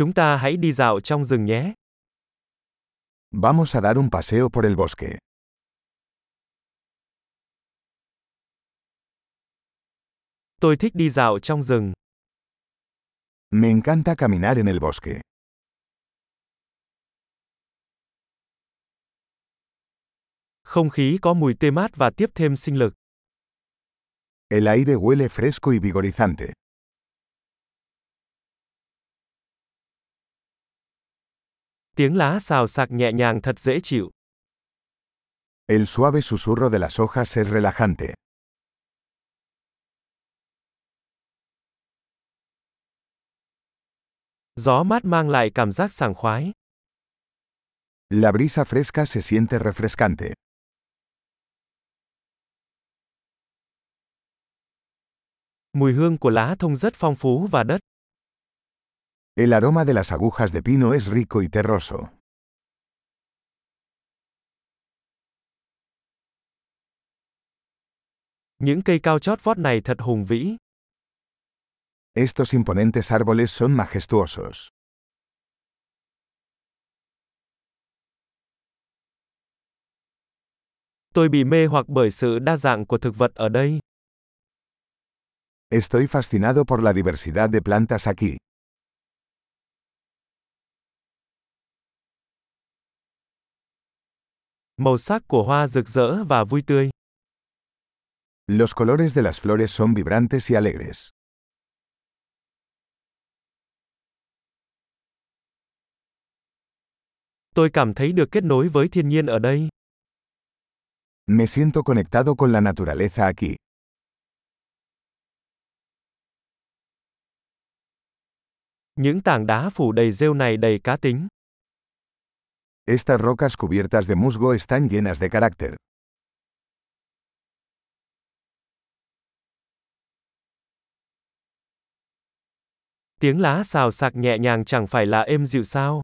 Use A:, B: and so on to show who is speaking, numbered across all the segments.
A: Chúng ta hãy đi dạo trong rừng nhé.
B: Vamos a dar un paseo por el bosque.
A: Tôi thích đi dạo trong rừng.
B: Me encanta caminar en el bosque.
A: Không khí có mùi tươi mát và tiếp thêm sinh lực.
B: El aire huele fresco y vigorizante.
A: Tiếng lá xào xạc nhẹ nhàng thật dễ chịu.
B: El suave susurro de las hojas es relajante.
A: Gió mát mang lại cảm giác sảng khoái.
B: La brisa fresca se siente refrescante.
A: Mùi hương của lá thông rất phong phú và đất.
B: El aroma de las agujas de pino es rico y terroso.
A: Những cây cao chót vót này thật hùng vĩ.
B: Estos imponentes árboles son majestuosos.
A: Tôi bị mê hoặc bởi sự đa dạng của thực vật ở đây.
B: Estoy fascinado por la diversidad de plantas aquí.
A: Màu sắc của hoa rực rỡ và vui tươi.
B: Los colores de las flores son vibrantes y alegres.
A: Tôi cảm thấy được kết nối với thiên nhiên ở đây.
B: Me siento conectado con la naturaleza aquí.
A: Những tảng đá phủ đầy rêu này đầy cá tính.
B: Estas rocas cubiertas de musgo están llenas de carácter.
A: Tiếng lá xào xạc nhẹ nhàng chẳng phải là êm dịu sao?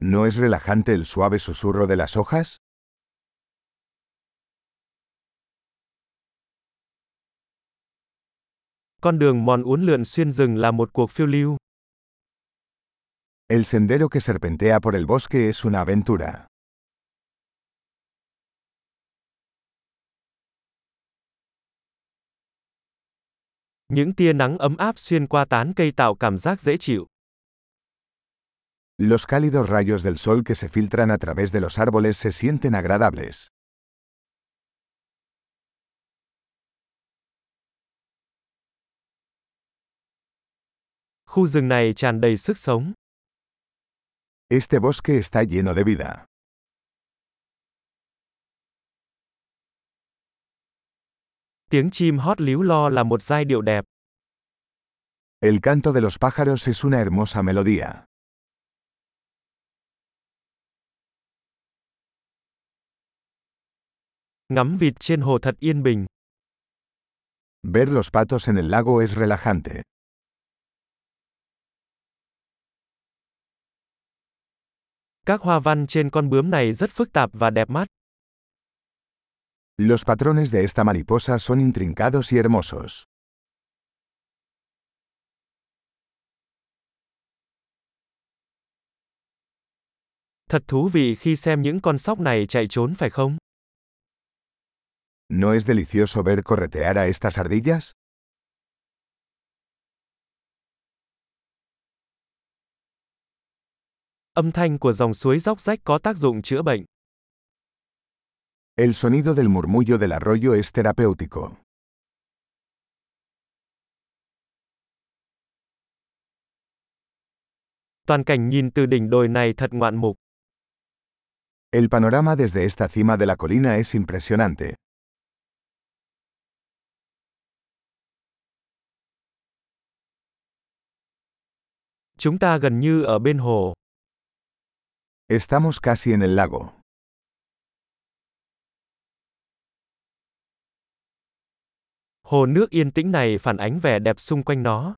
B: ¿No es relajante el suave susurro de las hojas?
A: Con đường mòn uốn lượn xuyên rừng là một cuộc phiêu lưu.
B: El sendero que serpentea por el bosque es una aventura.
A: Những tia nắng ấm áp xuyên qua tán cây tạo cảm giác dễ chịu.
B: Los cálidos rayos del sol que se filtran a través de los árboles se sienten agradables.
A: Khu rừng này tràn đầy sức sống.
B: Este bosque está lleno de vida.
A: Tiếng chim hót líu lo là một giai điệu đẹp.
B: El canto de los pájaros es una hermosa melodía.
A: Ngắm vịt trên hồ thật yên bình.
B: Ver los patos en el lago es relajante.
A: Các hoa văn trên con bướm này rất phức tạp và đẹp mắt.
B: Los patrones de esta mariposa son intrincados y hermosos.
A: Thật thú vị khi xem những con sóc này chạy trốn phải không?
B: ¿No es delicioso ver corretear a estas ardillas?
A: Âm thanh của dòng suối róc rách có tác dụng chữa bệnh.
B: El sonido del murmullo del arroyo es terapéutico.
A: Toàn cảnh nhìn từ đỉnh đồi này thật ngoạn mục.
B: El panorama desde esta cima de la colina es impresionante.
A: Chúng ta gần như ở bên hồ.
B: Estamos casi en el lago.
A: Hồ nước yên tĩnh này phản ánh vẻ đẹp xung quanh nó.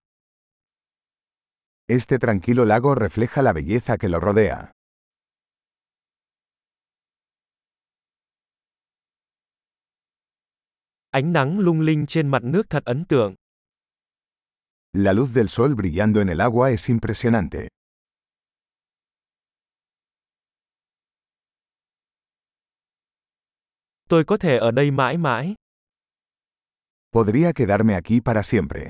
B: Este tranquilo lago refleja la belleza que lo rodea.
A: Ánh nắng lung linh trên mặt nước thật ấn tượng.
B: La luz del sol brillando en el agua es impresionante.
A: Tôi có thể ở đây mãi mãi.
B: Podría quedarme aquí para siempre.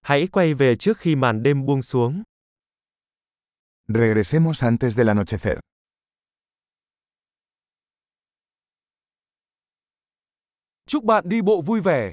A: Hãy quay về trước khi màn đêm buông xuống.
B: Regresemos antes del anochecer.
C: Chúc bạn đi bộ vui vẻ.